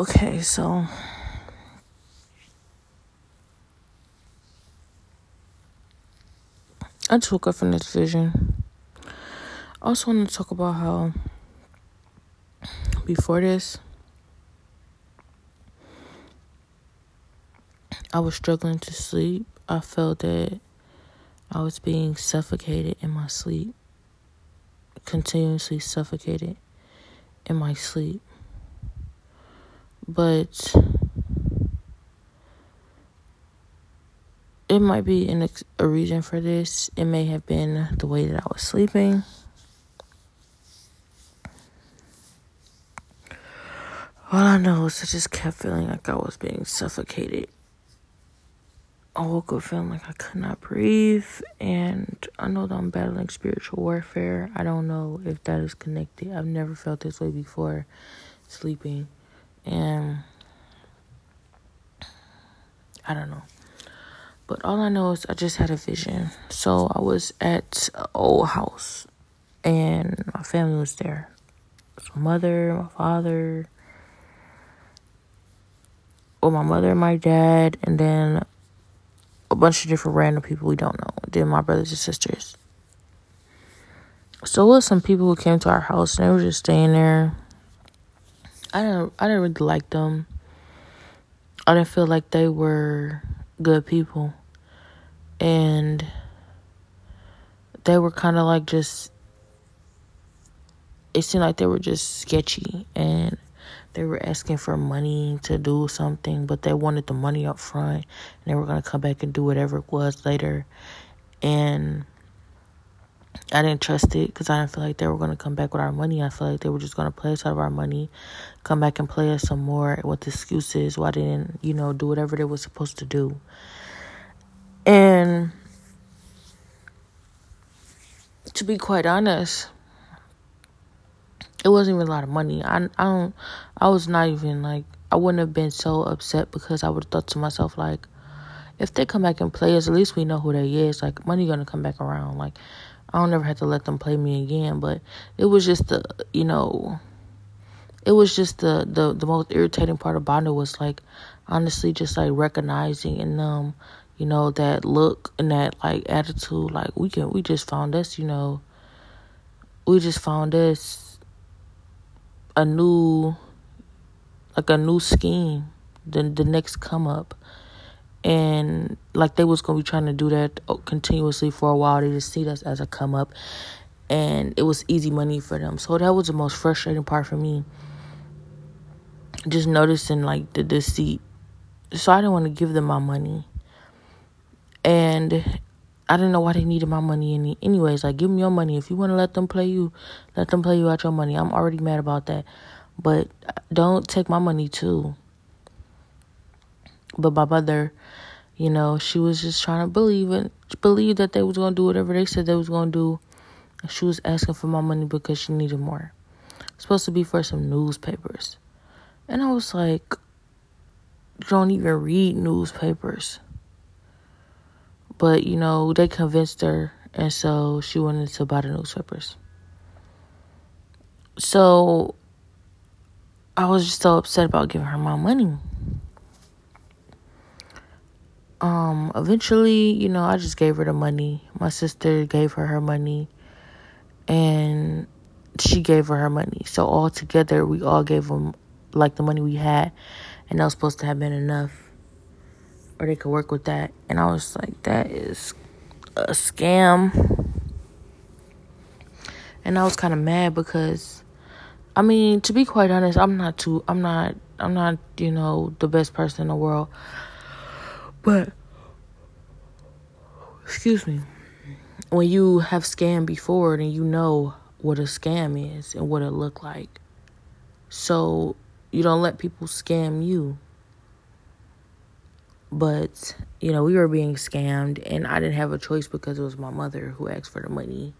Okay, so I just woke up from this vision. I also want to talk about how before this, I was struggling to sleep. I felt that I was being suffocated in my sleep, continuously suffocated in my sleep. But it might be an, a reason for this. It may have been the way that I was sleeping. All I know is I just kept feeling like I was being suffocated. I woke up feeling like I could not breathe, and I know that I'm battling spiritual warfare. I don't know if that is connected. I've never felt this way before sleeping, and I don't know. But all I know is I just had a vision. So I was at an old house and my family was there. my mother, my father, well, my mother and my dad, and then a bunch of different random people we don't know. Then my brothers and sisters. So it was some people who came to our house and they were just staying there. I didn't I didn't really like them. I didn't feel like they were good people. And they were kind of like just, it seemed like they were just sketchy and they were asking for money to do something, but they wanted the money up front and they were going to come back and do whatever it was later. And I didn't trust it because I didn't feel like they were going to come back with our money. I felt like they were just going to play us out of our money, come back and play us some more with excuses why they didn't, you know, do whatever they were supposed to do. And to be quite honest, it wasn't even a lot of money. I, I don't, I was not even like, I wouldn't have been so upset because I would have thought to myself, like, if they come back and play us, at least we know who they is. Like, money gonna come back around. Like, I don't ever have to let them play me again. But it was just the, you know, it was just the the the most irritating part about it was like, honestly, just like recognizing in them, you know, that look and that like attitude. Like, we can, we just found us, you know, we just found us a new like a new scheme the the next come up and like they was gonna be trying to do that uh, continuously for a while they just see us as a come up and it was easy money for them so that was the most frustrating part for me just noticing like the deceit so i didn't want to give them my money and I didn't know why they needed my money any anyways. Like give them your money. If you wanna let them play you, let them play you out your money. I'm already mad about that. But uh, don't take my money too. But my mother, you know, she was just trying to believe it believe that they was gonna do whatever they said they was gonna do. She was asking for my money because she needed more. supposed to be for some newspapers. And I was like, don't even read newspapers. But, you know, they convinced her, and so she wanted to buy the newspapers. So I was just so upset about giving her my money. Um, eventually, you know, I just gave her the money. My sister gave her her money, and she gave her her money. So all together, we all gave them like the money we had, and that was supposed to have been enough or they could work with that. And I was like, that is a scam. And I was kind of mad because, I mean, to be quite honest, I'm not too, I'm not, I'm not, you know, the best person in the world. But, excuse me, when you have scammed before and you know what a scam is and what it looked like. So you don't let people scam you. But, you know, we were being scammed, and I didn't have a choice because it was my mother who asked for the money,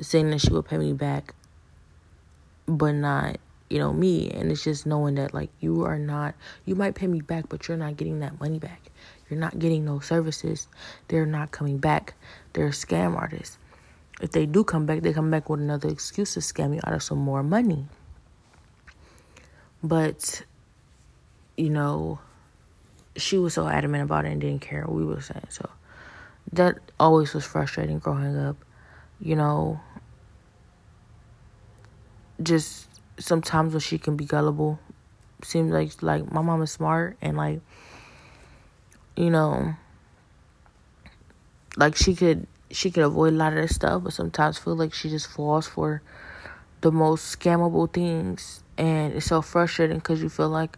saying that she would pay me back, but not, you know, me. And it's just knowing that, like, you are not, you might pay me back, but you're not getting that money back. You're not getting no services. They're not coming back. They're scam artists. If they do come back, they come back with another excuse to scam you out of some more money. But you know, she was so adamant about it and didn't care what we were saying. So that always was frustrating growing up. You know, just sometimes when she can be gullible, seems like like my mom is smart and like you know like she could she could avoid a lot of this stuff, but sometimes feel like she just falls for the most scammable things, and it's so frustrating because you feel like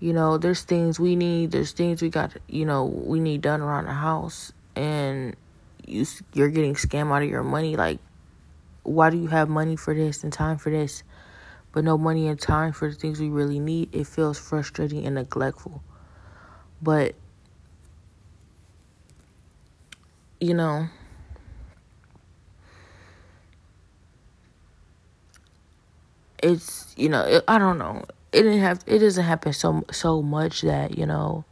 you know, there's things we need, there's things we got, you know, we need done around the house, and you you're getting scammed out of your money. Like, why do you have money for this and time for this, but no money and time for the things we really need? It feels frustrating and neglectful. But you know, it's you know, it, I don't know it didn't have it doesn't happen so so much that you know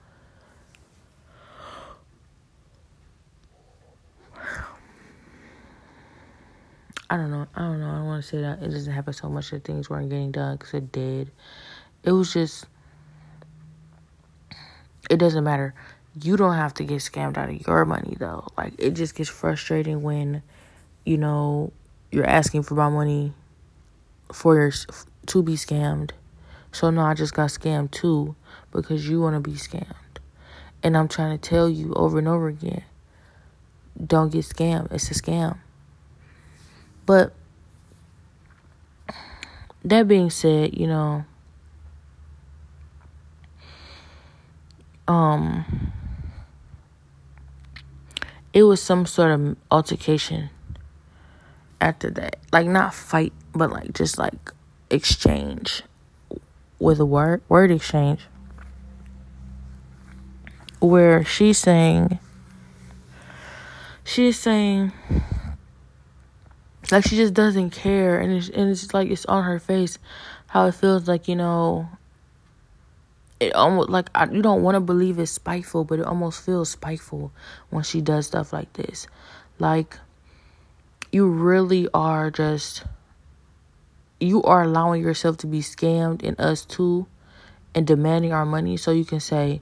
I don't know. I don't know. I don't want to say that it doesn't happen so much that things weren't getting done because it did. It was just. It doesn't matter. You don't have to get scammed out of your money though. Like it just gets frustrating when, you know, you're asking for my money, for your to be scammed, so now I just got scammed too because you want to be scammed. And I'm trying to tell you over and over again don't get scammed. It's a scam. But that being said, you know, um, it was some sort of altercation after that. Like, not fight, but like just like exchange with a word word exchange where she's saying she's saying like she just doesn't care and it's, and it's like it's on her face how it feels like you know it almost like I, you don't want to believe it's spiteful but it almost feels spiteful when she does stuff like this like you really are just you are allowing yourself to be scammed and us too and demanding our money so you can say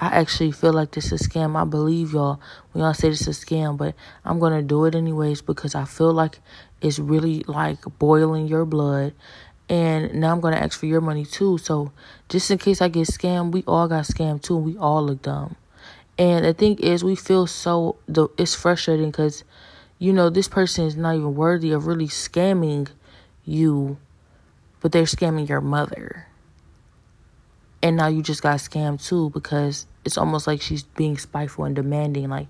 I actually feel like this is a scam. I believe y'all when y'all say this is a scam, but I'm gonna do it anyways because I feel like it's really like boiling your blood. And now I'm gonna ask for your money too. So just in case I get scammed, we all got scammed too, and we all look dumb. And the thing is, we feel so the it's frustrating because, you know, this person is not even worthy of really scamming you, but they're scamming your mother. And now you just got scammed too because it's almost like she's being spiteful and demanding, like,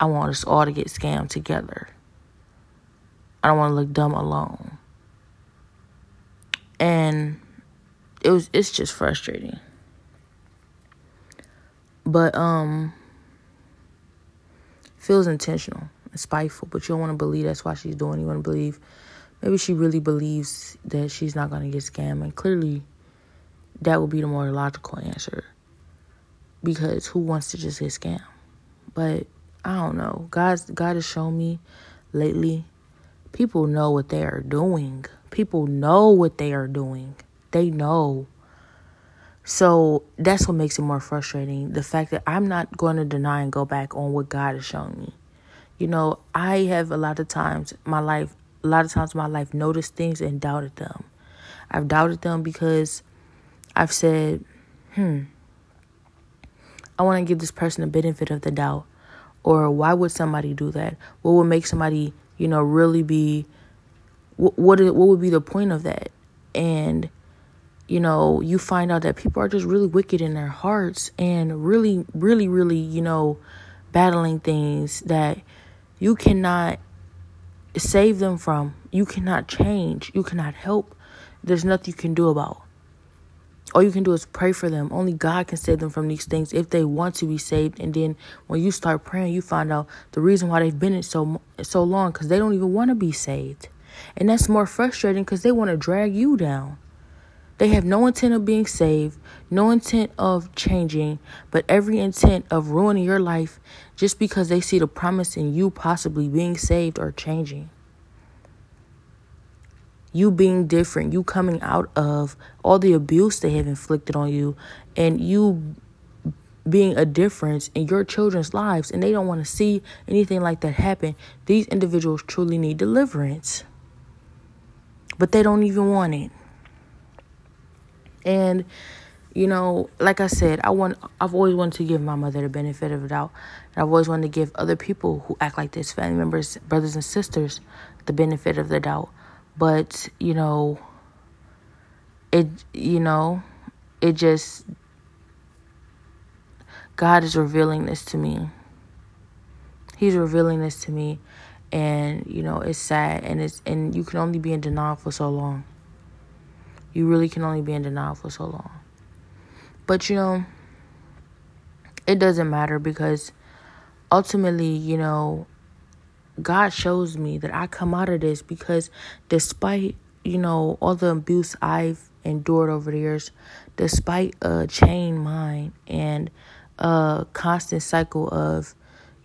I want us all to get scammed together. I don't want to look dumb alone. And it was it's just frustrating. But um feels intentional and spiteful, but you don't want to believe that's why she's doing. You want to believe maybe she really believes that she's not going to get scammed. And clearly, that would be the more logical answer. Because who wants to just get scammed? But I don't know. God's, God has shown me lately people know what they are doing. People know what they are doing. They know. So that's what makes it more frustrating. The fact that I'm not going to deny and go back on what God has shown me. You know, I have a lot of times my life a lot of times my life noticed things and doubted them. I've doubted them because I've said, hmm, I want to give this person the benefit of the doubt. Or why would somebody do that? What would make somebody, you know, really be, what, what, what would be the point of that? And, you know, you find out that people are just really wicked in their hearts and really, really, really, you know, battling things that you cannot save them from. You cannot change. You cannot help. There's nothing you can do about. All you can do is pray for them. Only God can save them from these things if they want to be saved. And then when you start praying, you find out the reason why they've been in so so long because they don't even want to be saved. And that's more frustrating because they want to drag you down. They have no intent of being saved, no intent of changing, but every intent of ruining your life just because they see the promise in you possibly being saved or changing. you being different, you coming out of all the abuse they have inflicted on you, and you being a difference in your children's lives, and they don't want to see anything like that happen. These individuals truly need deliverance, but they don't even want it. And you know, like I said, I want I've always wanted to give my mother the benefit of the doubt. And I've always wanted to give other people who act like this, family members, brothers and sisters, the benefit of the doubt. But, you know, it you know, it just God is revealing this to me. He's revealing this to me and you know, it's sad and it's and you can only be in denial for so long. You really can only be in denial for so long. But you know, it doesn't matter because ultimately, you know, God shows me that I come out of this because despite, you know, all the abuse I've endured over the years, despite a chained mind and a constant cycle of,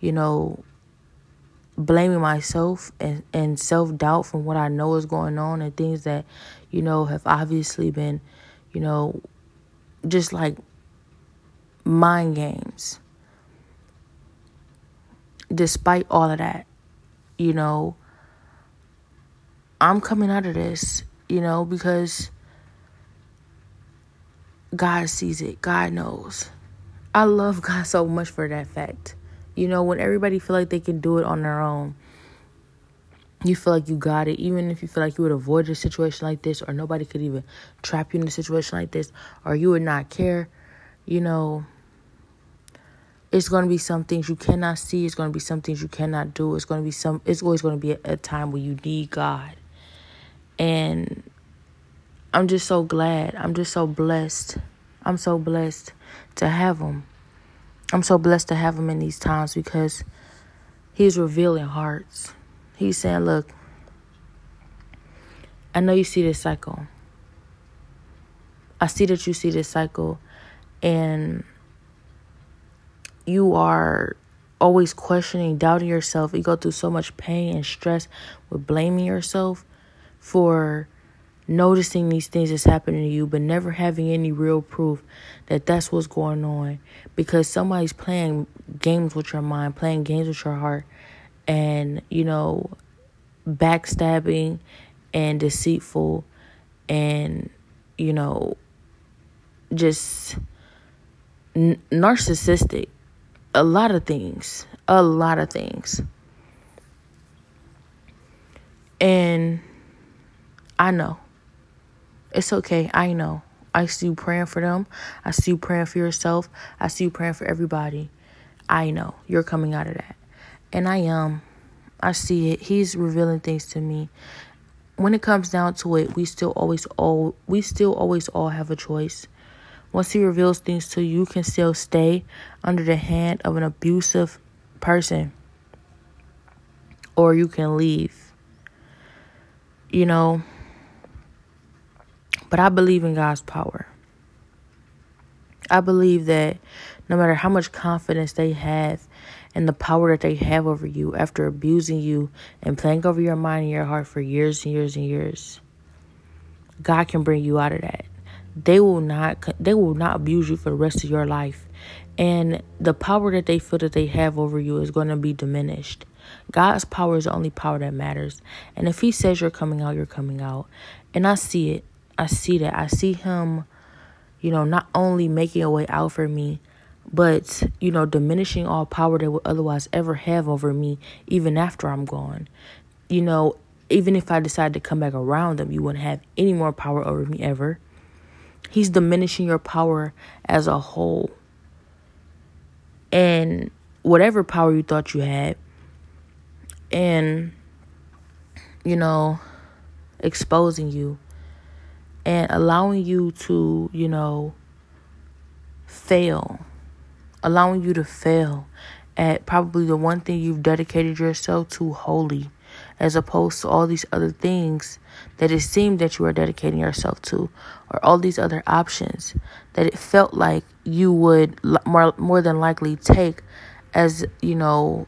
you know, blaming myself and, and self doubt from what I know is going on and things that, you know, have obviously been, you know, just like mind games. Despite all of that, you know, I'm coming out of this, you know, because God sees it. God knows. I love God so much for that fact. You know, when everybody feel like they can do it on their own, you feel like you got it, even if you feel like you would avoid a situation like this, or nobody could even trap you in a situation like this, or you would not care, you know, it's going to be some things you cannot see. It's going to be some things you cannot do. It's going to be some, it's always going to be a, a time where you need God. And I'm just so glad. I'm just so blessed. I'm so blessed to have Him. I'm so blessed to have Him in these times because He's revealing hearts. He's saying, Look, I know you see this cycle. I see that you see this cycle and you are always questioning, doubting yourself. You go through so much pain and stress with blaming yourself for noticing these things that's happening to you, but never having any real proof that that's what's going on. Because somebody's playing games with your mind, playing games with your heart, and you know, backstabbing and deceitful and you know just n- narcissistic. A lot of things. A lot of things. And i know it's okay i know i see you praying for them i see you praying for yourself i see you praying for everybody i know you're coming out of that and i am I see it. He's revealing things to me. When it comes down to it, we still always all we still always all have a choice. Once he reveals things to you, you can still stay under the hand of an abusive person. Or you can leave. You know, but I believe in God's power. I believe that no matter how much confidence they have and the power that they have over you after abusing you and playing over your mind and your heart for years and years and years. God can bring you out of that. They will not they will not abuse you for the rest of your life. And the power that they feel that they have over you is going to be diminished. God's power is the only power that matters. And if he says you're coming out, you're coming out. And I see it. I see that. I see him, you know, not only making a way out for me, but you know diminishing all power they would otherwise ever have over me even after i'm gone. You know even if i decide to come back around them you wouldn't have any more power over me ever. He's diminishing your power as a whole. And whatever power you thought you had and you know exposing you and allowing you to you know fail. Allowing you to fail at probably the one thing you've dedicated yourself to wholly, as opposed to all these other things that it seemed that you were dedicating yourself to, or all these other options that it felt like you would more more than likely take as you know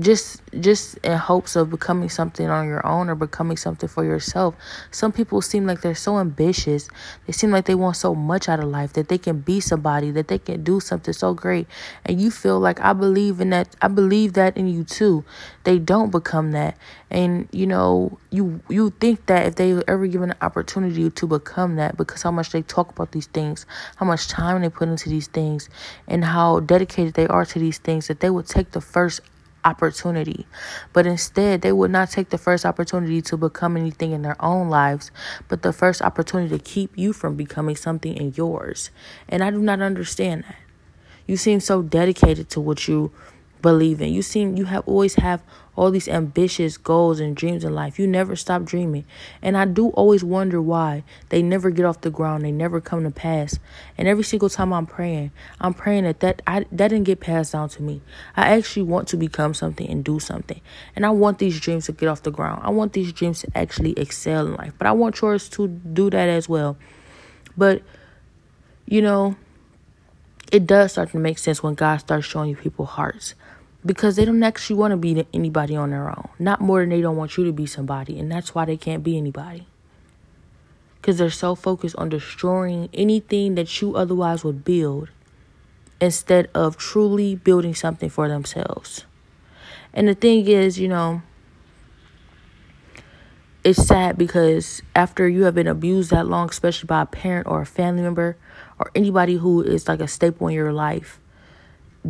just just in hopes of becoming something on your own or becoming something for yourself. Some people seem like they're so ambitious. They seem like they want so much out of life that they can be somebody, that they can do something so great. And you feel like I believe in that. I believe that in you too. They don't become that. And you know, you you think that if they ever given an opportunity to become that because how much they talk about these things, how much time they put into these things and how dedicated they are to these things that they would take the first opportunity. But instead, they would not take the first opportunity to become anything in their own lives, but the first opportunity to keep you from becoming something in yours. And I do not understand that. You seem so dedicated to what you believe in. You seem you have always have all these ambitious goals and dreams in life. You never stop dreaming. And I do always wonder why they never get off the ground. They never come to pass. And every single time I'm praying, I'm praying that that, I, that didn't get passed down to me. I actually want to become something and do something. And I want these dreams to get off the ground. I want these dreams to actually excel in life. But I want yours to do that as well. But, you know, it does start to make sense when God starts showing you people hearts because they don't actually want to be anybody on their own. Not more than they don't want you to be somebody. And that's why they can't be anybody. Because they're so focused on destroying anything that you otherwise would build instead of truly building something for themselves. And the thing is, you know, it's sad because after you have been abused that long, especially by a parent or a family member or anybody who is like a staple in your life,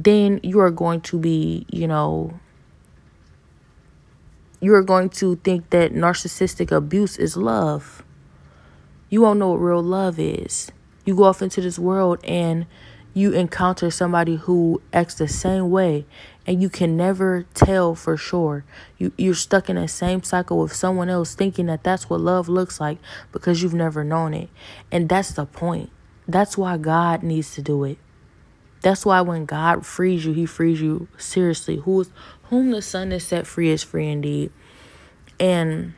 then you are going to be, you know, you are going to think that narcissistic abuse is love. You won't know what real love is. You go off into this world and you encounter somebody who acts the same way and you can never tell for sure. You you're stuck in the same cycle with someone else thinking that that's what love looks like because you've never known it. And that's the point. That's why God needs to do it. That's why when God frees you, he frees you seriously. Who is whom the Son is set free is free indeed. And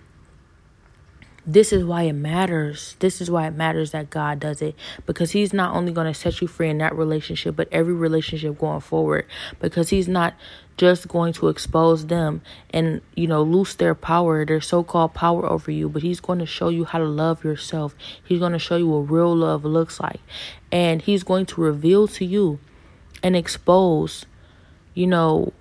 this is why it matters. This is why it matters that God does it because He's not only going to set you free in that relationship, but every relationship going forward. Because He's not just going to expose them and, you know, lose their power, their so called power over you, but He's going to show you how to love yourself. He's going to show you what real love looks like. And He's going to reveal to you and expose, you know,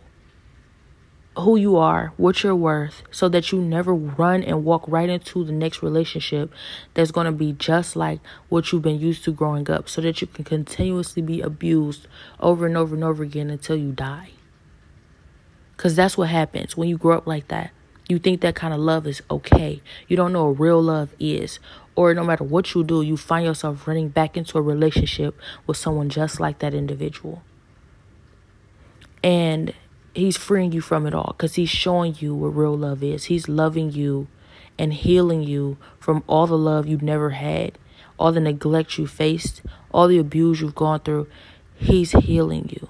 who you are, what you're worth, so that you never run and walk right into the next relationship that's going to be just like what you've been used to growing up, so that you can continuously be abused over and over and over again until you die. Because that's what happens when you grow up like that. You think that kind of love is okay. You don't know what real love is. Or no matter what you do, you find yourself running back into a relationship with someone just like that individual and he's freeing you from it all because he's showing you what real love is. He's loving you and healing you from all the love you've never had, all the neglect you faced, all the abuse you've gone through. He's healing you.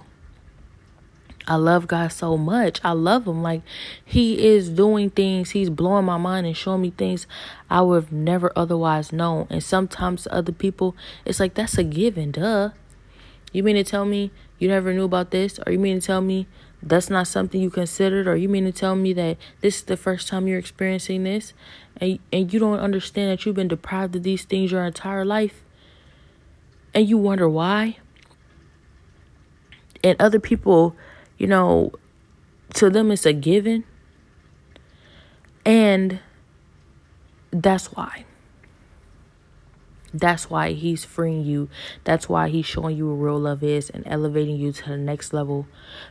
I love God so much. I love him. Like he is doing things. He's blowing my mind and showing me things I would have never otherwise known. And sometimes other people, it's like that's a given, duh. You mean to tell me you never knew about this? Or you mean to tell me that's not something you considered? Or you mean to tell me that this is the first time you're experiencing this? And, and you don't understand that you've been deprived of these things your entire life? And you wonder why? And other people, you know, to them it's a given. And that's why. That's why he's freeing you. That's why he's showing you what real love is and elevating you to the next level.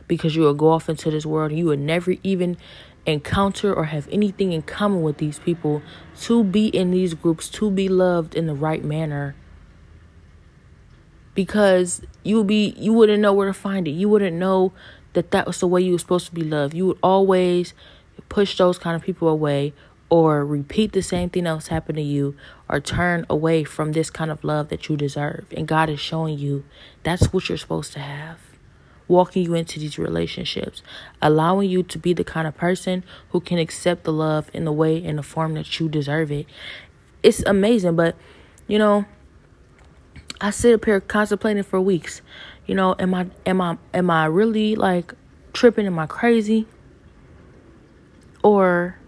Because you will go off into this world and you would never even encounter or have anything in common with these people to be in these groups, to be loved in the right manner. Because you would be you wouldn't know where to find it. You wouldn't know that that was the way you were supposed to be loved. You would always push those kind of people away or repeat the same thing was happened to you or turn away from this kind of love that you deserve. And God is showing you that's what you're supposed to have. Walking you into these relationships, allowing you to be the kind of person who can accept the love in the way in the form that you deserve it. It's amazing, but you know, I sit up here contemplating for weeks. You know, am I am I am I really like tripping? Am I crazy? or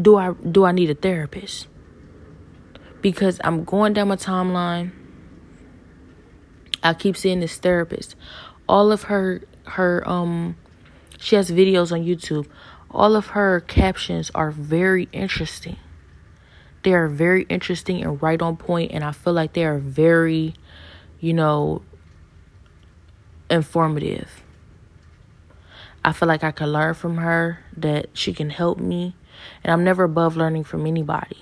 do I do I need a therapist? Because I'm going down my timeline. I keep seeing this therapist. All of her her um she has videos on YouTube. All of her captions are very interesting. They are very interesting and right on point and I feel like they are very, you know, informative. I feel like I can learn from her, that she can help me, and I'm never above learning from anybody.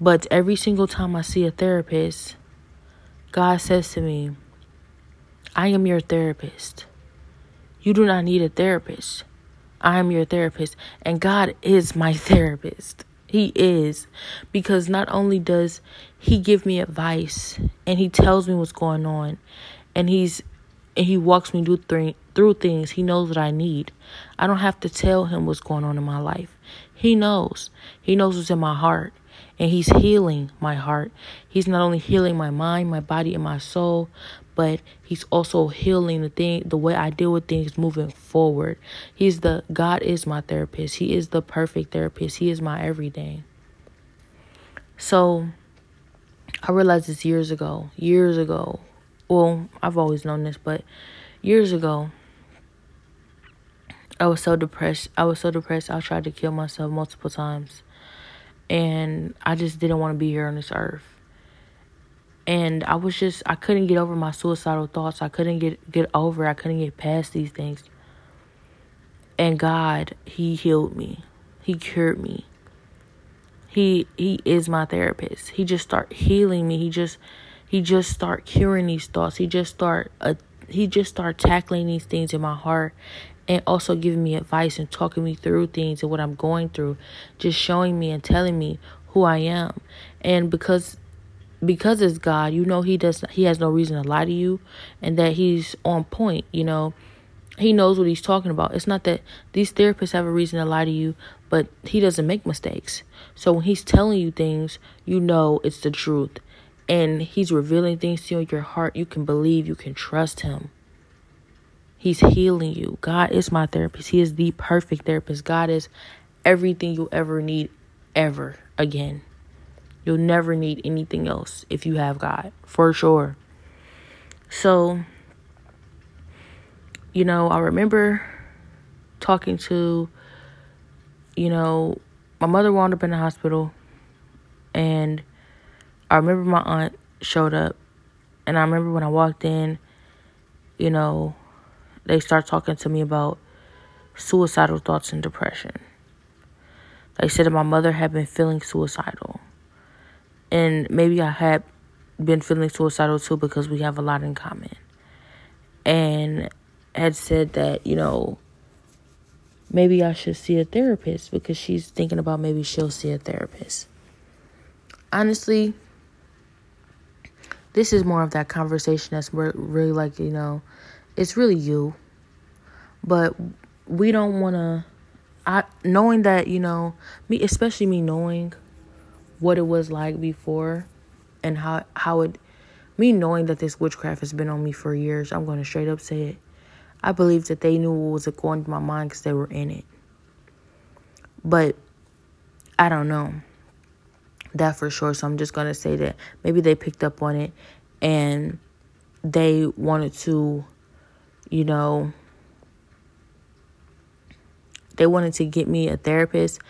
But every single time I see a therapist, God says to me, I am your therapist. You do not need a therapist. I am your therapist. And God is my therapist. He is. Because not only does He give me advice and He tells me what's going on, and He's and He walks me through th- through things. He knows what I need. I don't have to tell Him what's going on in my life. He knows. He knows what's in my heart. And He's healing my heart. He's not only healing my mind, my body, and my soul, but He's also healing the thing, the way I deal with things moving forward. He's the God is my therapist. He is the perfect therapist. He is my everything. So I realized this years ago. Years ago. Well, I've always known this, but years ago, I was so depressed. I was so depressed. I tried to kill myself multiple times. And I just didn't want to be here on this earth. And I was just I couldn't get over my suicidal thoughts. I couldn't get get over. I couldn't get past these things. And God, he healed me. He cured me. He he is my therapist. He just start healing me. He just he just start curing these thoughts. He just start uh, he just start tackling these things in my heart and also giving me advice and talking me through things and what I'm going through, just showing me and telling me who I am. And because because it's God, you know he does he has no reason to lie to you and that he's on point, you know. He knows what he's talking about. It's not that these therapists have a reason to lie to you, but he doesn't make mistakes. So when he's telling you things, you know it's the truth. And he's revealing things to you in your heart. You can believe, you can trust him. He's healing you. God is my therapist. He is the perfect therapist. God is everything you'll ever need ever again. You'll never need anything else if you have God, for sure. So, you know, I remember talking to, you know, my mother wound up in the hospital, and I remember my aunt showed up, and I remember when I walked in, you know, they start talking to me about suicidal thoughts and depression. They said that my mother had been feeling suicidal. And maybe I had been feeling suicidal too because we have a lot in common. And had said that, you know, maybe I should see a therapist because she's thinking about maybe she'll see a therapist. Honestly, this is more of that conversation that's really like, you know, it's really you. But we don't want to I knowing that, you know, me especially me knowing what it was like before and how how it me knowing that this witchcraft has been on me for years, I'm going to straight up say it. I believe that they knew what was going through my mind cuz they were in it. But I don't know that for sure. So I'm just going to say that maybe they picked up on it and they wanted to you know, they wanted to get me a therapist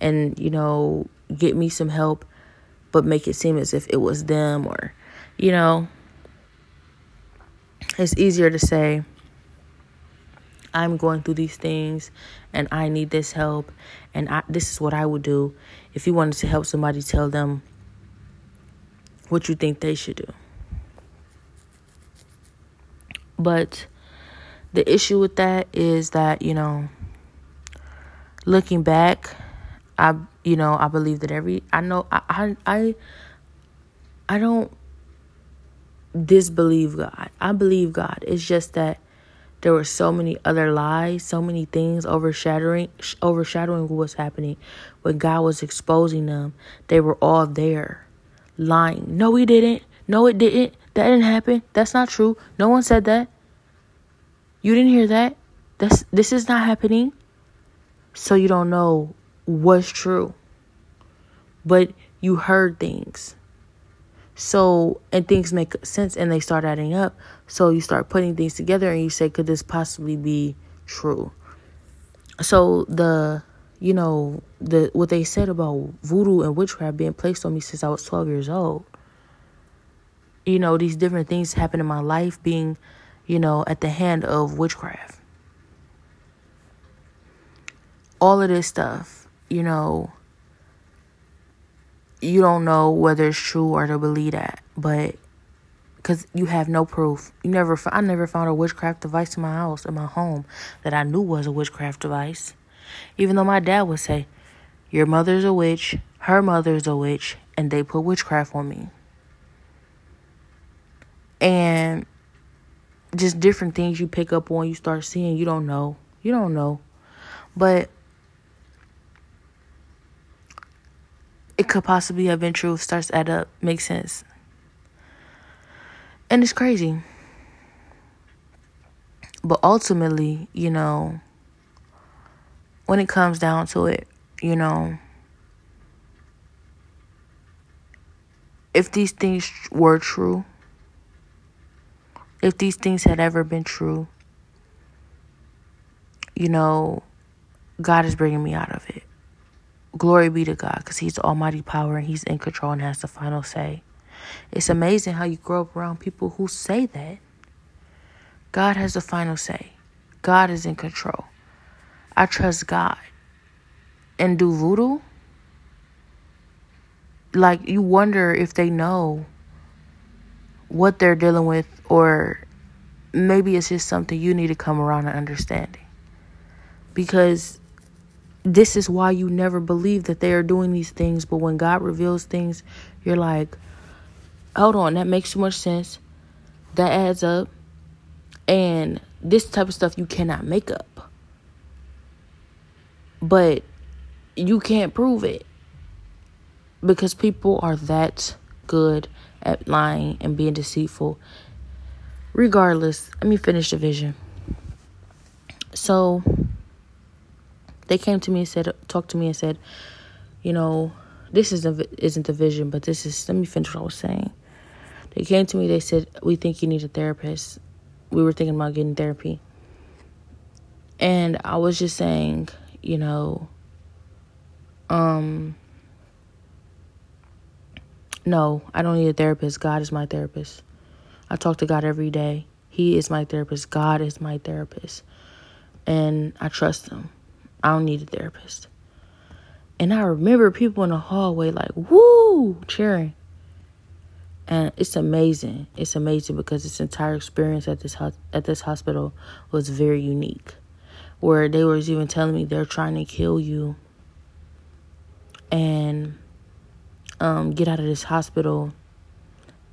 and, you know, get me some help, but make it seem as if it was them or, you know, it's easier to say, I'm going through these things and I need this help and I, this is what I would do. If you wanted to help somebody, tell them what you think they should do. But the issue with that is that, you know, looking back, I you know, I believe that every I know I I I, I don't disbelieve God. I believe God. It's just that there were so many other lies, so many things overshadowing overshadowing what was happening. When God was exposing them, they were all there, lying. No, he didn't. No, it didn't. That didn't happen. That's not true. No one said that. You didn't hear that? This this is not happening. So you don't know what's true. But you heard things. So, and things make sense and they start adding up. So you start putting things together and you say, could this possibly be true? So the, you know, the what they said about voodoo and witchcraft being placed on me since I was 12 years old. You know, these different things happen in my life being, you know, at the hand of witchcraft. All of this stuff, you know, you don't know whether it's true or to believe that, but because you have no proof. You never, I never found a witchcraft device in my house, in my home, that I knew was a witchcraft device. Even though my dad would say, "Your mother's a witch, her mother's a witch," and they put witchcraft on me. And just different things you pick up on, you start seeing. You don't know. You don't know, but it could possibly have been true starts to add up, makes sense. And it's crazy. But ultimately, you know, when it comes down to it, you know, if these things were true, if these things had ever been true, you know, God is bringing me out of it. Glory be to God because He's almighty power and He's in control and has the final say. It's amazing how you grow up around people who say that. God has the final say, God is in control. I trust God. And do voodoo? Like, you wonder if they know what they're dealing with, or maybe it's just something you need to come around and understanding. Because this is why you never believe that they are doing these things. But when God reveals things, you're like, hold on, that makes too much sense. That adds up. And this type of stuff you cannot make up. But you can't prove it. Because people are that good at lying and being deceitful. Regardless, let me finish the vision. So they came to me and said, talked to me and said, you know, this isn't isn't the vision, but this is. Let me finish what I was saying. They came to me. They said, we think you need a therapist. We were thinking about getting therapy, and I was just saying, you know, um, no, I don't need a therapist. God is my therapist. I talk to God every day. He is my therapist. God is my therapist. And I trust him. I don't need a therapist. And I remember people in the hallway like, woo, cheering. And it's amazing. It's amazing because this entire experience at this ho- at this hospital was very unique. Where they was even telling me they're trying to kill you and um, get out of this hospital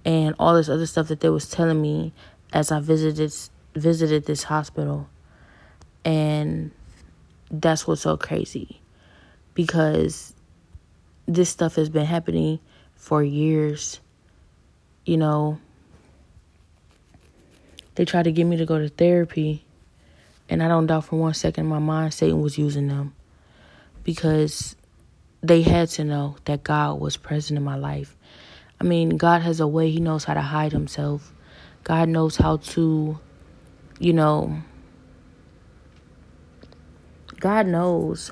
and all this other stuff that they was telling me as I visited visited this hospital. And that's what's so crazy because this stuff has been happening for years. You know, they tried to get me to go to therapy, and I don't doubt for one second my mind Satan was using them because they had to know that God was present in my life. I mean, God has a way, He knows how to hide Himself. God knows how to, you know, God knows.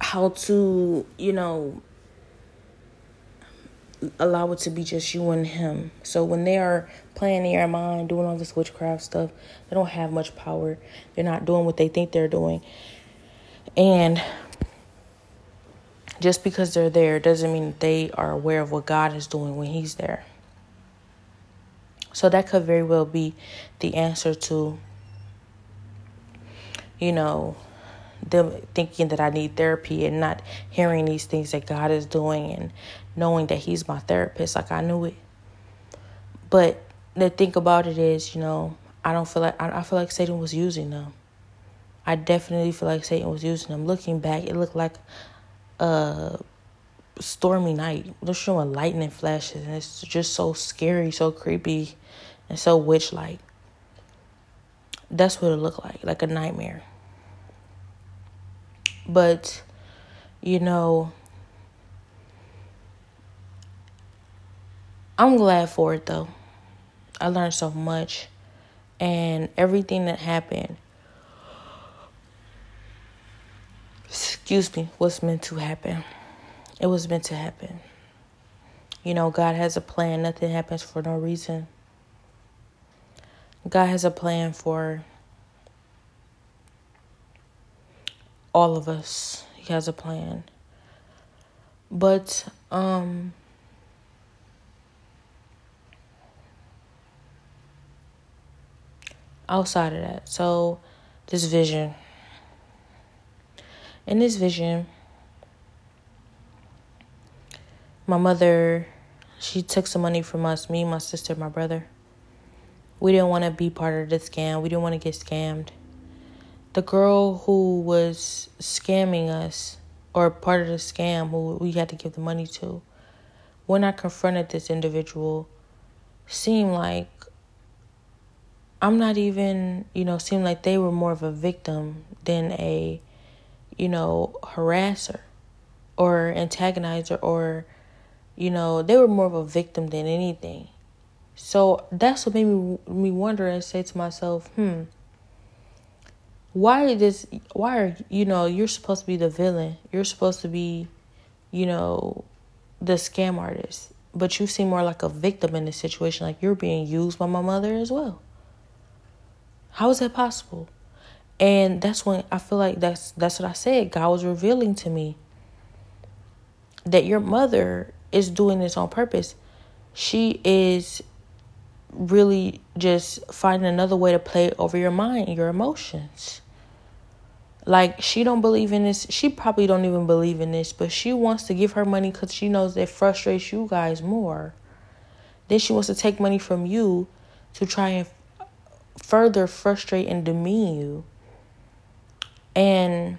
How to, you know, allow it to be just you and him. So when they are playing in your mind, doing all this witchcraft stuff, they don't have much power. They're not doing what they think they're doing. And just because they're there doesn't mean they are aware of what God is doing when He's there. So that could very well be the answer to, you know, them thinking that I need therapy and not hearing these things that God is doing and knowing that He's my therapist. Like I knew it. But the thing about it is, you know, I don't feel like I, feel like Satan was using them. I definitely feel like Satan was using them. Looking back, it looked like a stormy night. They're showing lightning flashes, and it's just so scary, so creepy and so witch like. that's what it looked like, like a nightmare. But, you know, I'm glad for it though. I learned so much. And everything that happened, excuse me, was meant to happen. It was meant to happen. You know, God has a plan. Nothing happens for no reason. God has a plan for all of us. He has a plan. But um outside of that, so this vision. In this vision, my mother she took some money from us, me, my sister, my brother. We didn't want to be part of the scam. We didn't want to get scammed. The girl who was scamming us, or part of the scam, who we had to give the money to, when I confronted this individual, seemed like I'm not even, you know, seemed like they were more of a victim than a, you know, harasser or antagonizer or, you know, they were more of a victim than anything. So that's what made me me wonder and say to myself, hmm, why this why are you know, you're supposed to be the villain. You're supposed to be, you know, the scam artist. But you seem more like a victim in this situation, like you're being used by my mother as well. How is that possible? And that's when I feel like that's that's what I said. God was revealing to me that your mother is doing this on purpose. She is really just finding another way to play over your mind, your emotions. Like she don't believe in this. She probably don't even believe in this, but she wants to give her money because she knows that frustrates you guys more. Then she wants to take money from you to try and further frustrate and demean you. And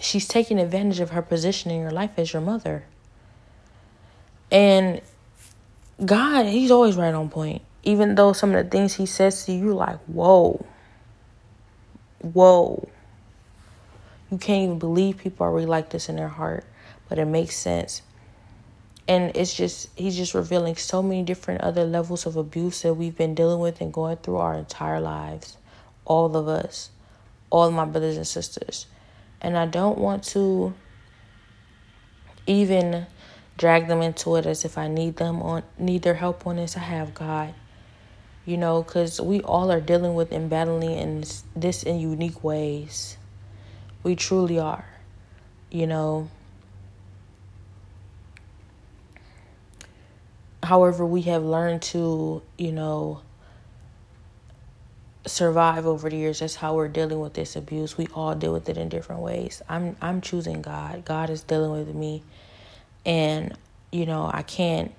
she's taking advantage of her position in your life as your mother. And God, He's always right on point. Even though some of the things He says to you, like, whoa, whoa. You can't even believe people are really like this in their heart, but it makes sense. And it's just, He's just revealing so many different other levels of abuse that we've been dealing with and going through our entire lives. All of us, all of my brothers and sisters. And I don't want to even drag them into it as if I need them on need their help on this. I have God. You know, because we all are dealing with and battling in this, this in unique ways. We truly are. You know. However, we have learned to, you know, survive over the years. That's how we're dealing with this abuse. We all deal with it in different ways. I'm I'm choosing God. God is dealing with me and you know i can't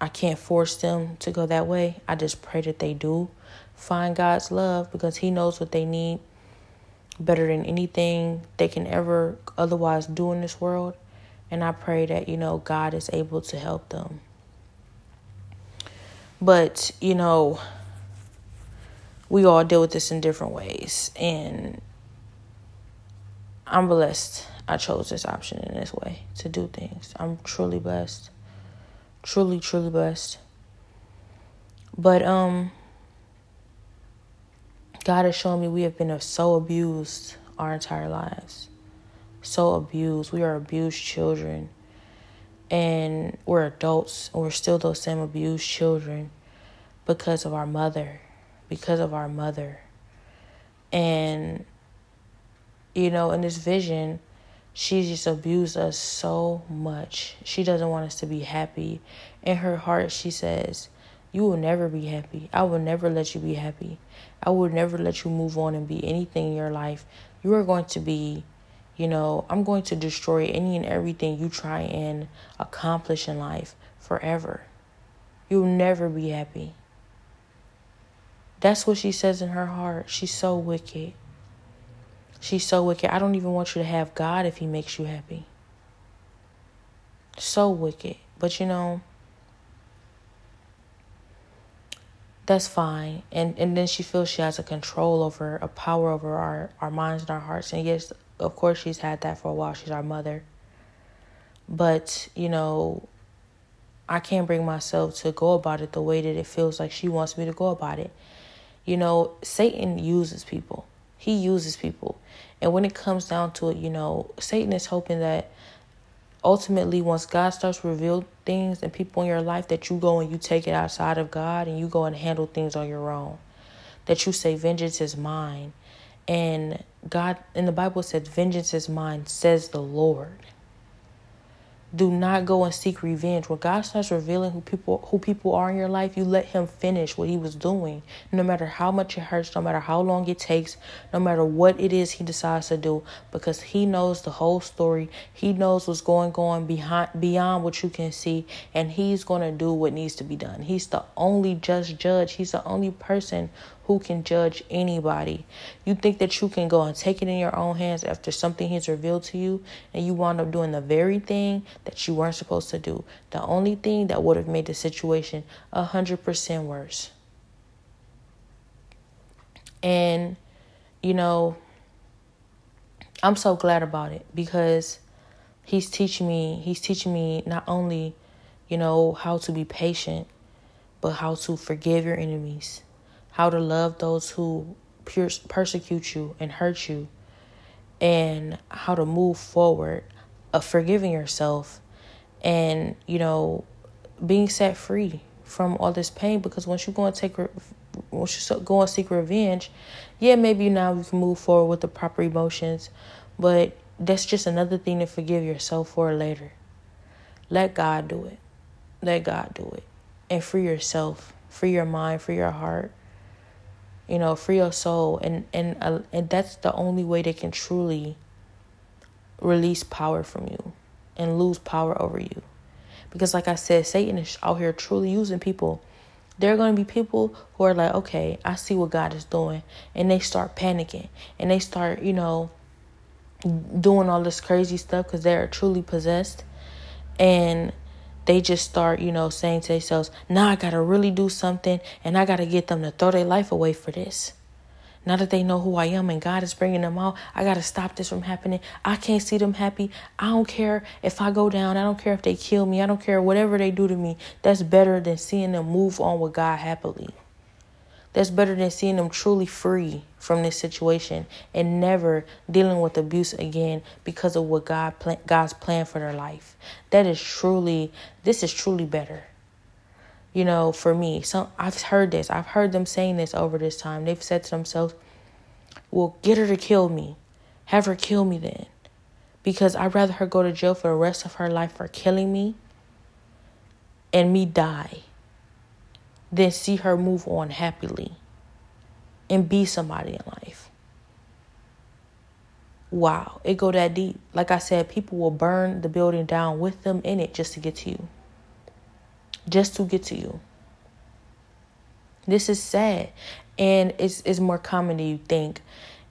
i can't force them to go that way i just pray that they do find god's love because he knows what they need better than anything they can ever otherwise do in this world and i pray that you know god is able to help them but you know we all deal with this in different ways and i'm blessed I chose this option in this way to do things. I'm truly blessed. Truly, truly blessed. But um God has shown me we have been so abused our entire lives. So abused. We are abused children. And we're adults and we're still those same abused children because of our mother. Because of our mother. And you know, in this vision, she just abused us so much. She doesn't want us to be happy. In her heart, she says, You will never be happy. I will never let you be happy. I will never let you move on and be anything in your life. You are going to be, you know, I'm going to destroy any and everything you try and accomplish in life forever. You'll never be happy. That's what she says in her heart. She's so wicked. She's so wicked. I don't even want you to have God if He makes you happy. So wicked. But you know, that's fine. And and then she feels she has a control over a power over our, our minds and our hearts. And yes, of course she's had that for a while. She's our mother. But, you know, I can't bring myself to go about it the way that it feels like she wants me to go about it. You know, Satan uses people. He uses people. And when it comes down to it, you know, Satan is hoping that ultimately once God starts to reveal things and people in your life that you go and you take it outside of God and you go and handle things on your own. That you say vengeance is mine. And God in the Bible says vengeance is mine, says the Lord do not go and seek revenge. When God starts revealing who people who people are in your life, you let him finish what he was doing. No matter how much it hurts, no matter how long it takes, no matter what it is he decides to do, because he knows the whole story. He knows what's going on behind beyond what you can see, and he's gonna do what needs to be done. He's the only just judge. He's the only person who can judge anybody. You think that you can go and take it in your own hands after something has revealed to you, and you wound up doing the very thing that you weren't supposed to do. The only thing that would have made the situation a hundred percent worse. And, you know, I'm so glad about it because he's teaching me, he's teaching me not only, you know, how to be patient, but how to forgive your enemies how to love those who persecute you and hurt you, and how to move forward of forgiving yourself and, you know, being set free from all this pain because once you go and take once you go and seek revenge, yeah, maybe now you can move forward with the proper emotions, but that's just another thing to forgive yourself for later. Let God do it. Let God do it. And free yourself, free your mind, free your heart, you know, free your soul, and and uh, and that's the only way they can truly release power from you and lose power over you. Because, like I said, Satan is out here truly using people. There are going to be people who are like, okay, I see what God is doing. And they start panicking and they start, you know, doing all this crazy stuff because they're truly possessed. And they just start, you know, saying to themselves, now I got to really do something and I got to get them to throw their life away for this. Now that they know who I am and God is bringing them out, I got to stop this from happening. I can't see them happy. I don't care if I go down. I don't care if they kill me. I don't care whatever they do to me. That's better than seeing them move on with God happily. That's better than seeing them truly free from this situation and never dealing with abuse again because of what God God's plan for their life. That is truly this is truly better. You know, for me, some I've heard this. I've heard them saying this over this time. They've said to themselves, "Well, get her to kill me. Have her kill me then." Because I'd rather her go to jail for the rest of her life for killing me and me die than see her move on happily and be somebody in life. Wow, it go that deep. Like I said, people will burn the building down with them in it just to get to you. Just to get to you. This is sad. And it's it's more common than you think.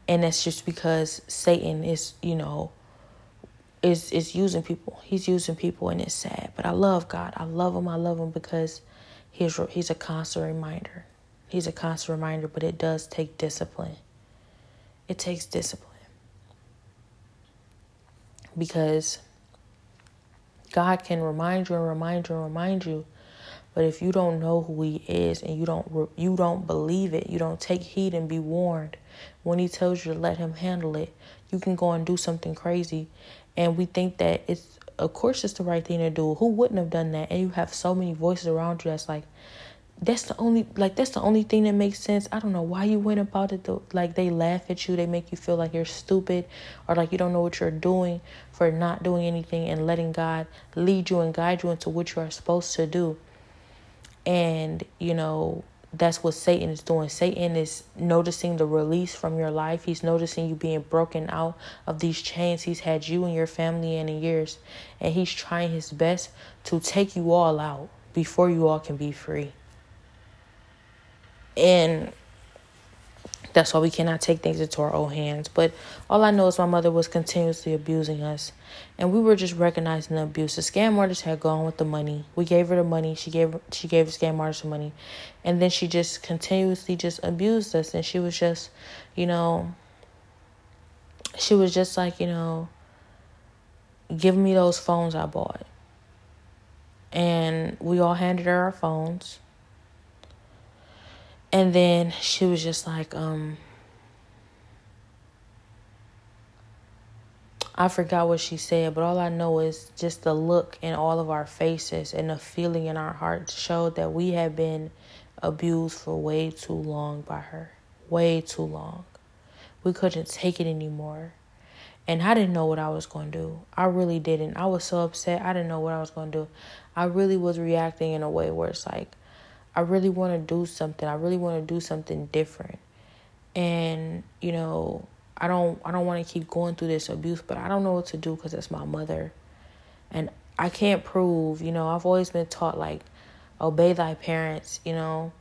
And that's just because Satan is, you know, is is using people. He's using people and it's sad. But I love God. I love him. I love him because he's he's a constant reminder. He's a constant reminder, but it does take discipline. It takes discipline. Because God can remind you and remind you and remind you, but if you don't know who he is and you don't you don't believe it, you don't take heed and be warned when he tells you to let him handle it, you can go and do something crazy and we think that it's of course it's the right thing to do. Who wouldn't have done that? And you have so many voices around you that's like, that's the only like that's the only thing that makes sense. I don't know why you went about it though. Like they laugh at you, they make you feel like you're stupid or like you don't know what you're doing for not doing anything and letting God lead you and guide you into what you are supposed to do. And, you know, that's what Satan is doing. Satan is noticing the release from your life. He's noticing you being broken out of these chains he's had you and your family in years. And he's trying his best to take you all out before you all can be free. And That's why we cannot take things into our own hands. But all I know is my mother was continuously abusing us. And we were just recognizing the abuse. The scam artist had gone with the money. We gave her the money. She gave she gave the scam artist the money. And then she just continuously just abused us. And she was just, you know, she was just like, you know, giving me those phones I bought. And we all handed her our phones and then she was just like, um, I forgot what she said, but all I know is just the look in all of our faces and the feeling in our hearts showed that we had been abused for way too long by her. Way too long. We couldn't take it anymore. And I didn't know what I was going to do. I really didn't. I was so upset. I didn't know what I was going to do. I really was reacting in a way where it's like, I really want to do something. I really want to do something different. And, you know, I don't I don't want to keep going through this abuse, but I don't know what to do cuz it's my mother. And I can't prove, you know, I've always been taught like obey thy parents, you know.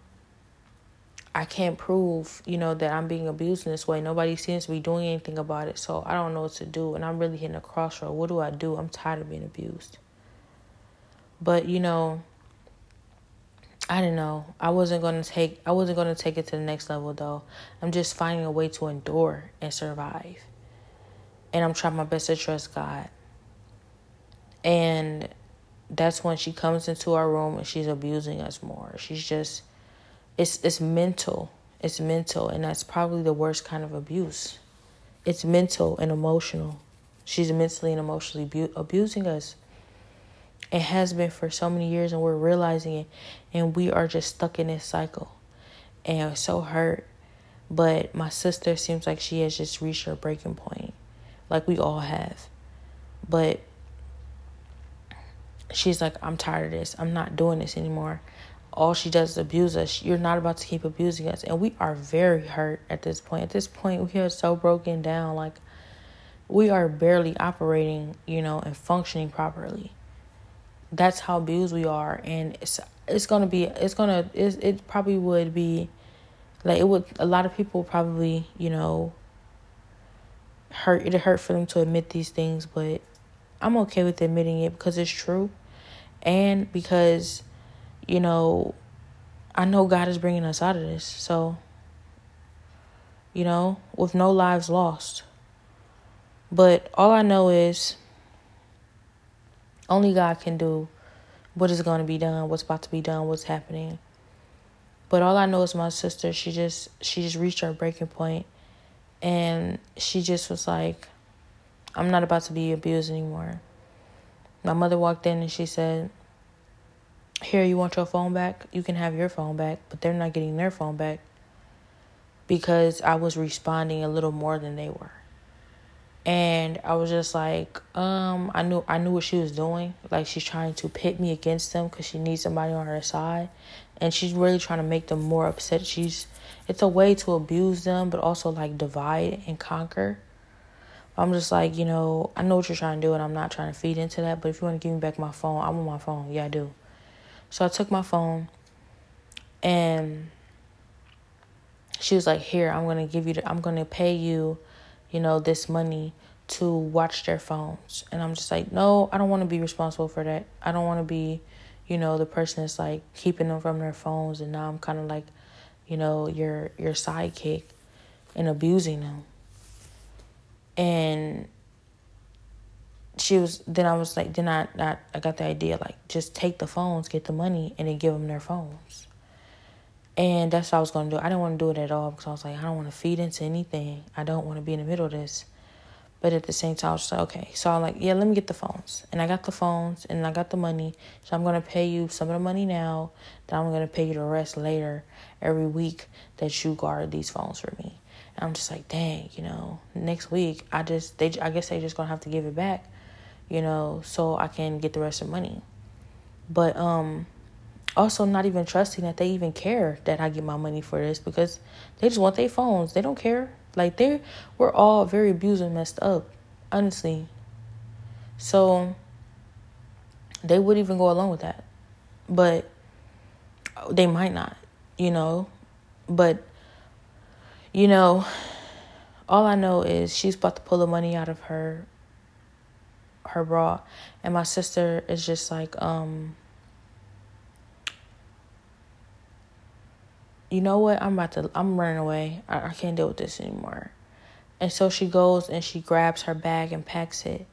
I can't prove, you know, that I'm being abused in this way. Nobody seems to be doing anything about it. So I don't know what to do. And I'm really hitting a crossroad. What do I do? I'm tired of being abused. But, you know, I don't know. I wasn't gonna take I wasn't gonna take it to the next level though. I'm just finding a way to endure and survive. And I'm trying my best to trust God. And that's when she comes into our room and she's abusing us more. She's just it's it's mental. It's mental and that's probably the worst kind of abuse. It's mental and emotional. She's mentally and emotionally abu- abusing us. It has been for so many years, and we're realizing it, and we are just stuck in this cycle. And so hurt. But my sister seems like she has just reached her breaking point, like we all have. But she's like, I'm tired of this. I'm not doing this anymore. All she does is abuse us. You're not about to keep abusing us. And we are very hurt at this point. At this point, we are so broken down. Like, we are barely operating, you know, and functioning properly that's how abused we are and it's it's gonna be it's gonna it, it probably would be like it would a lot of people probably you know hurt it hurt for them to admit these things but i'm okay with admitting it because it's true. And because you know i know god is bringing us out of this so you know with no lives lost. But all i know is only God can do what is going to be done, what's about to be done, what's happening. But all I know is my sister, she just she just reached her breaking point and she just was like I'm not about to be abused anymore. My mother walked in and she said, "Here, you want your phone back? You can have your phone back, but they're not getting their phone back." Because I was responding a little more than they were and I was just like, um, I knew I knew what she was doing. Like she's trying to pit me against them because she needs somebody on her side, and she's really trying to make them more upset. She's it's a way to abuse them, but also like divide and conquer. I'm just like, you know, I know what you're trying to do, and I'm not trying to feed into that. But if you want to give me back my phone, I want my phone. Yeah, I do. So I took my phone, and she was like, "Here, I'm gonna give you. The, I'm gonna pay you." You know, this money to watch their phones. And I'm just like, no, I don't want to be responsible for that. I don't want to be, you know, the person that's like keeping them from their phones and now I'm kind of like, you know, your your sidekick and abusing them. And she was then I was like then I, I I got the idea like just take the phones, get the money and then give them their phones. And that's what I was to do. I didn't want to do it at all because I was like, I don't want to feed into anything. I don't want to be in the middle of this. But at the same time, I was like, okay. So I'm like, yeah, let me get the phones. And I got the phones and I got the money. So I'm to pay you some of the money now. Then I'm to pay you the rest later every week that you guard these phones for me. And I'm just like, dang, you know, next week, I just, they, I guess they just to have to give it back, you know, so I can get the rest of the money. But, um, also not even trusting that they even care that I get my money for this because they just want their phones. They don't care. Like they we're all very abused and messed up, honestly. So they would even go along with that. But they might not, you know. But you know, all I know is she's about to pull the money out of her her bra and my sister is just like um you know what i'm about to i'm running away I, I can't deal with this anymore and so she goes and she grabs her bag and packs it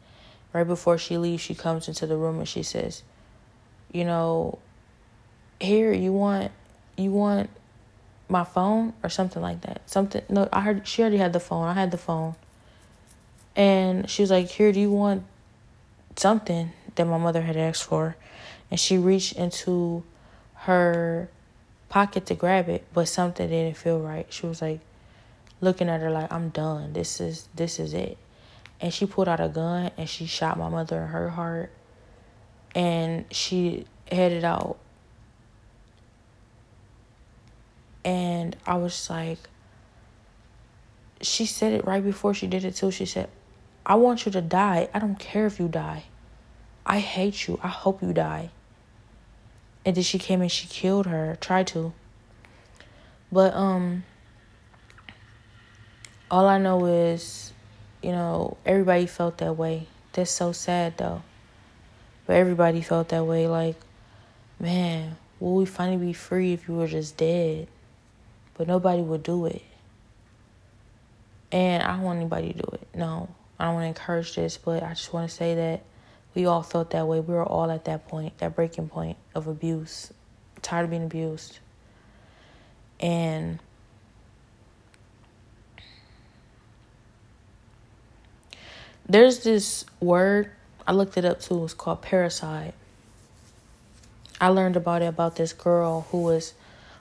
right before she leaves she comes into the room and she says you know here you want you want my phone or something like that. Something no, I heard she already had the phone. I had the phone. And she was like, Here, do you want something that my mother had asked for? And she reached into her pocket to grab it, but something didn't feel right. She was like looking at her like, I'm done. This is this is it. And she pulled out a gun and she shot my mother in her heart. And she headed out And I was like, she said it right before she did it too. She said, I want you to die. I don't care if you die. I hate you. I hope you die. And then she came and she killed her, tried to. But um all I know is, you know, everybody felt that way. That's so sad though. But everybody felt that way like, man, will we finally be free if you were just dead? but nobody would do it. And I don't want anybody to do it. No, I don't want to encourage this, but I just want to say that we all felt that way. We were all at that point, that breaking point of abuse, tired of being abused. And there's this word, I looked it up too, it's called parricide. I learned about it about this girl who was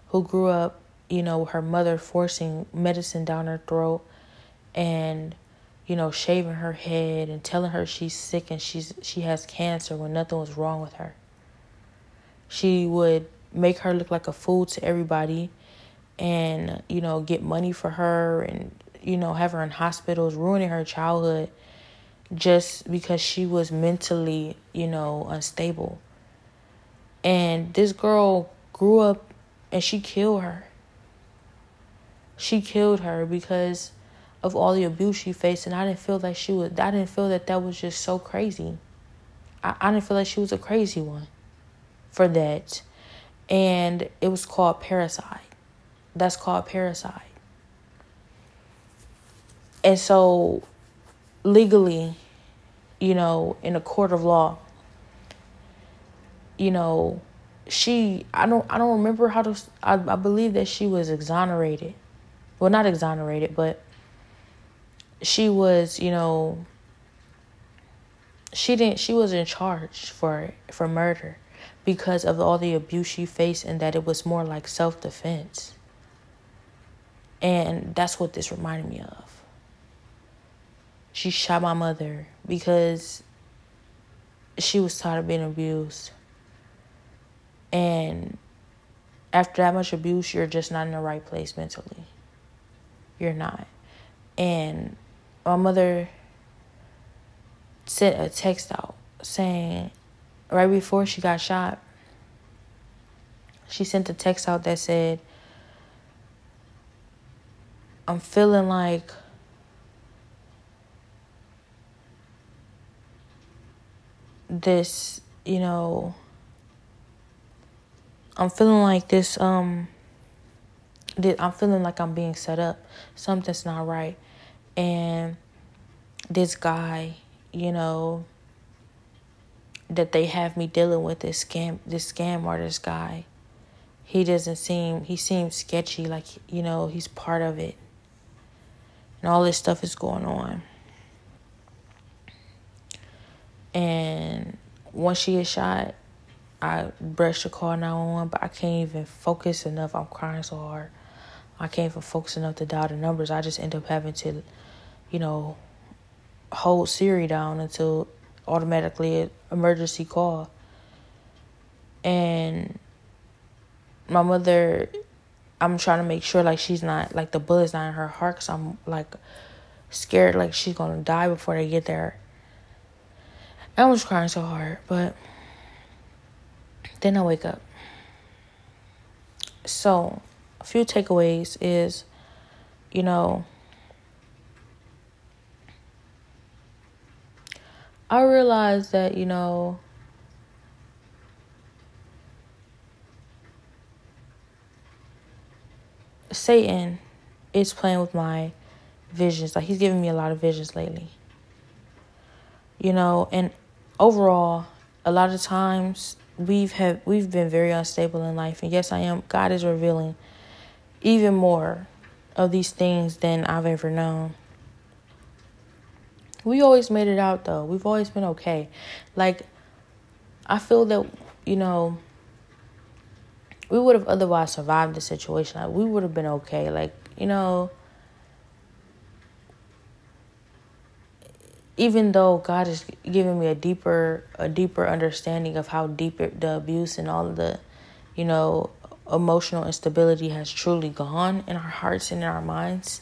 who grew up you know, her mother forcing medicine down her throat and you know, shaving her head and telling her she's sick and she's she has cancer when nothing was wrong with her. She would make her look like a fool to everybody and, you know, get money for her and, you know, have her in hospitals, ruining her childhood just because she was mentally, you know, unstable. And this girl grew up and she killed her she killed her because of all the abuse she faced and I didn't feel like she was I didn't feel that that was just so crazy. I, I didn't feel like she was a crazy one for that. And it was called parricide. That's called parricide. And so legally, you know, in a court of law, you know, she I don't I don't remember how to I, I believe that she was exonerated well, not exonerated, but she was, you know, she didn't she was in charge for for murder because of all the abuse she faced and that it was more like self-defense. And that's what this reminded me of. She shot my mother because she was tired of being abused. And after that much abuse, you're just not in the right place mentally you're not. And my mother sent a text out saying, right before she got shot, she sent a text out that said, I'm feeling like this, you know, I'm feeling like this, um, I'm feeling like I'm being set up. Something's not right. And this guy, you know, that they have me dealing with this scam this scam artist guy. He doesn't seem he seems sketchy, like you know, he's part of it. And all this stuff is going on. And once she is shot, I brushed the call 911, but I can't even focus enough. I'm crying so hard. I can't even focus enough to dial the numbers. I just end up having to, you know, hold Siri down until automatically an emergency call. And my mother, I'm trying to make sure like she's not like the bullet's not in her heart because I'm like scared like she's gonna die before they get there. I was crying so hard, but then I wake up. So a few takeaways is, you know, I realized that, you know, Satan is playing with my visions. Like he's giving me a lot of visions lately. You know, and overall, a lot of times we've had we've been very unstable in life and yes I am God is revealing even more of these things than I've ever known. We always made it out though. We've always been okay. Like I feel that, you know, we would have otherwise survived the situation. Like we would have been okay. Like, you know, even though God is giving me a deeper a deeper understanding of how deep it, the abuse and all of the, you know, emotional instability has truly gone in our hearts and in our minds.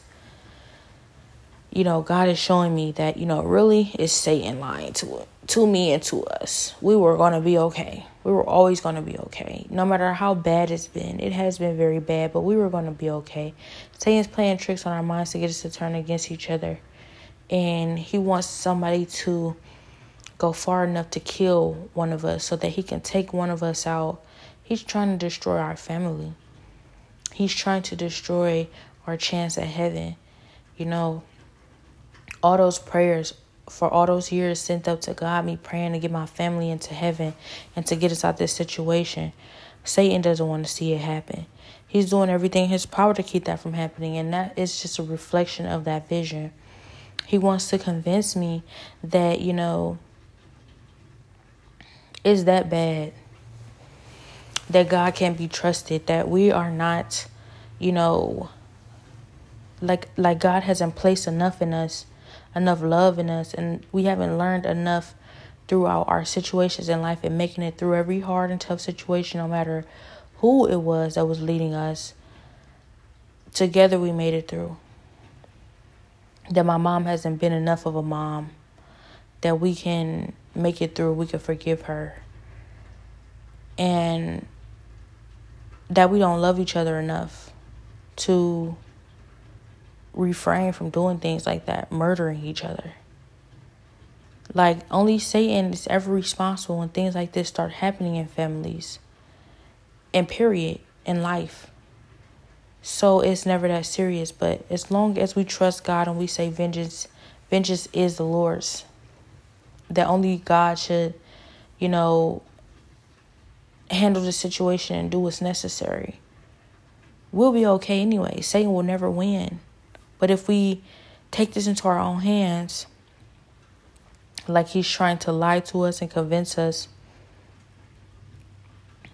You know, God is showing me that, you know, really is Satan lying to it, to me and to us. We were gonna be okay. We were always gonna be okay. No matter how bad it's been. It has been very bad, but we were gonna be okay. Satan's playing tricks on our minds to get us to turn against each other and he wants somebody to go far enough to kill one of us so that he can take one of us out. He's trying to destroy our family. He's trying to destroy our chance at heaven. You know, all those prayers for all those years sent up to God, me praying to get my family into heaven and to get us out of this situation. Satan doesn't want to see it happen. He's doing everything in his power to keep that from happening, and that is just a reflection of that vision. He wants to convince me that, you know, it's that bad. That God can't be trusted, that we are not, you know, like like God hasn't placed enough in us, enough love in us, and we haven't learned enough throughout our situations in life and making it through every hard and tough situation, no matter who it was that was leading us. Together we made it through that my mom hasn't been enough of a mom that we can make it through, we can forgive her. And that we don't love each other enough to refrain from doing things like that, murdering each other. Like, only Satan is ever responsible when things like this start happening in families, and period, in life. So it's never that serious. But as long as we trust God and we say vengeance, vengeance is the Lord's. That only God should, you know, handle the situation and do what's necessary. We'll be okay anyway. Satan will never win. But if we take this into our own hands, like he's trying to lie to us and convince us,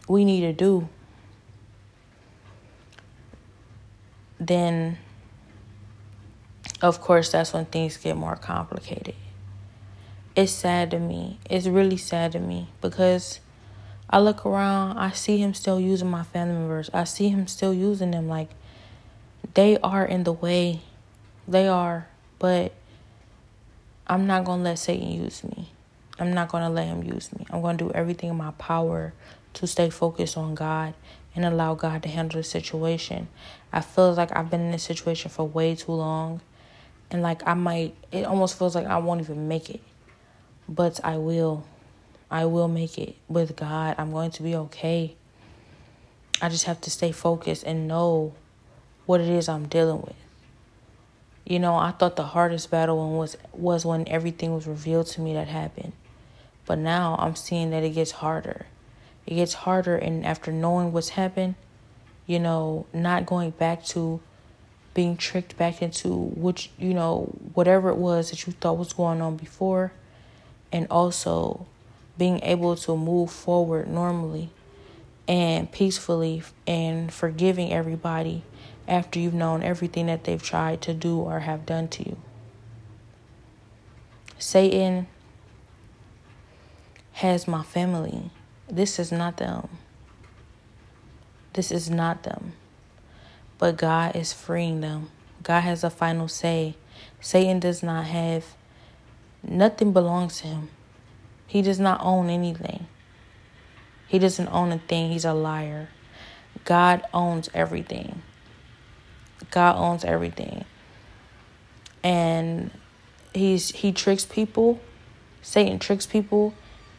we need to do then of course that's when things get more complicated. It's sad to me. It's really sad to me because I look around, I see him still using my family members. I see him still using them like they are in the way. They are, but I'm not going to let Satan use me. I'm not going to let him use me. I'm going to do everything in my power to stay focused on God and allow God to handle the situation. I feel like I've been in this situation for way too long. And like I might, it almost feels like I won't even make it. But I will. I will make it with God. I'm going to be okay. I just have to stay focused and know what it is I'm dealing with. You know, I thought the hardest battle was was when everything was revealed to me that happened. But now I'm seeing that it gets harder it gets harder and after knowing what's happened you know not going back to being tricked back into which you know whatever it was that you thought was going on before and also being able to move forward normally and peacefully and forgiving everybody after you've known everything that they've tried to do or have done to you. Satan has my family. This is not them. This is not them. But God is freeing them. God has a final say. Satan does not have, nothing belongs to him. He does not own anything. He doesn't own a thing. He's a liar. God owns everything. God owns everything. And he's he tricks people. Satan tricks people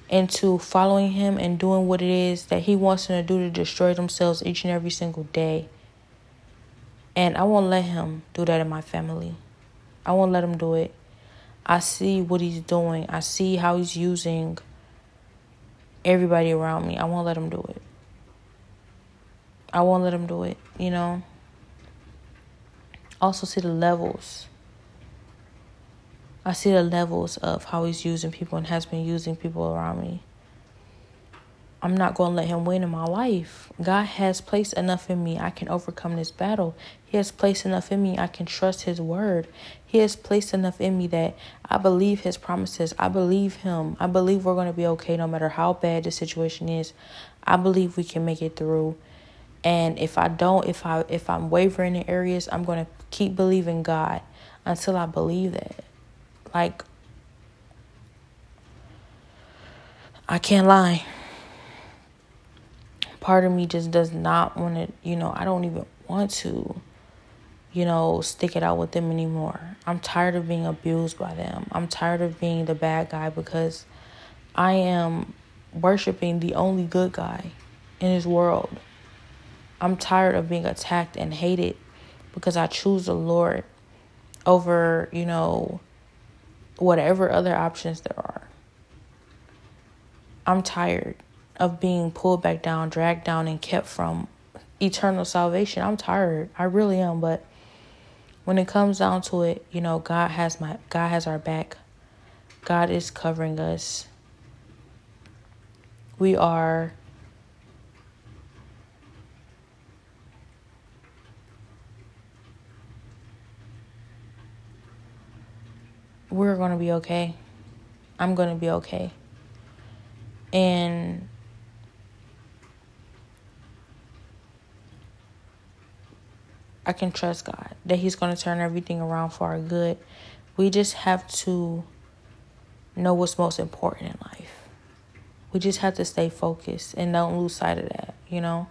into following him and doing what it is that he wants them to do to destroy themselves each and every single day. And I won't let him do that in my family. I won't let him do it. I see what he's doing. I see how he's using everybody around me. I won't let him do it. I won't let him do it, you know. Also see the levels. I see the levels of how he's using people and has been using people around me. I'm not going to let him win in my life. God has placed enough in me. I can overcome this battle. He has placed enough in me. I can trust His word. He has placed enough in me that I believe His promises. I believe Him. I believe we're going to be okay no matter how bad the situation is. I believe we can make it through. And if I don't, if I if I'm wavering in areas, I'm going to keep believing God until I believe that. Like I can't lie part of me just does not want to, you know, I don't even want to, you know, stick it out with them anymore. I'm tired of being abused by them. I'm tired of being the bad guy because I am worshiping the only good guy in this world. I'm tired of being attacked and hated because I choose the Lord over, you know, whatever other options there are. I'm tired of being pulled back down, dragged down, and kept from eternal salvation. I'm tired. I really am. But when it comes down to it, you know, God has my God has our back. God is covering us. We are we're going to be okay. I'm going to be okay. And I can trust God that He's going to turn everything around for our good. We just have to know what's most important in life. We just have to stay focused and don't lose sight of that, you know?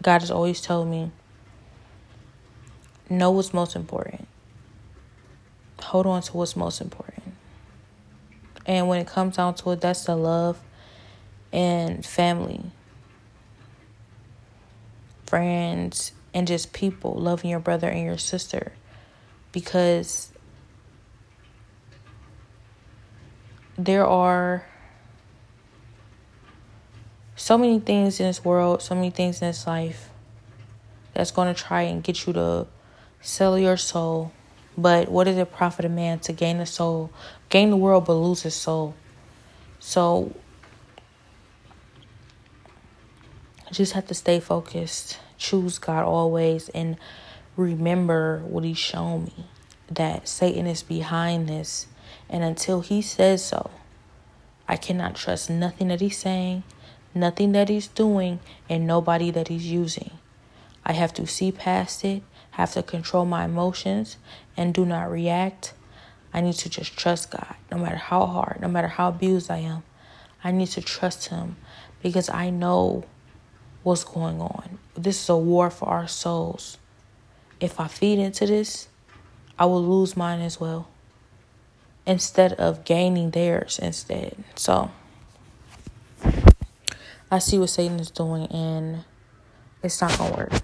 God has always told me know what's most important. Hold on to what's most important. And when it comes down to it, that's the love and family, friends, and just people loving your brother and your sister because there are so many things in this world, so many things in this life that's going to try and get you to sell your soul. But what does it profit a man to gain the soul, gain the world, but lose his soul? So I just have to stay focused, choose God always, and remember what He's shown me that Satan is behind this. And until He says so, I cannot trust nothing that He's saying, nothing that He's doing, and nobody that He's using. I have to see past it, have to control my emotions, and do not react. I need to just trust God, no matter how hard, no matter how abused I am. I need to trust Him because I know what's going on. This is a war for our souls. If I feed into this, I will lose mine as well. Instead of gaining theirs instead. So I see what Satan is doing and it's not gonna work.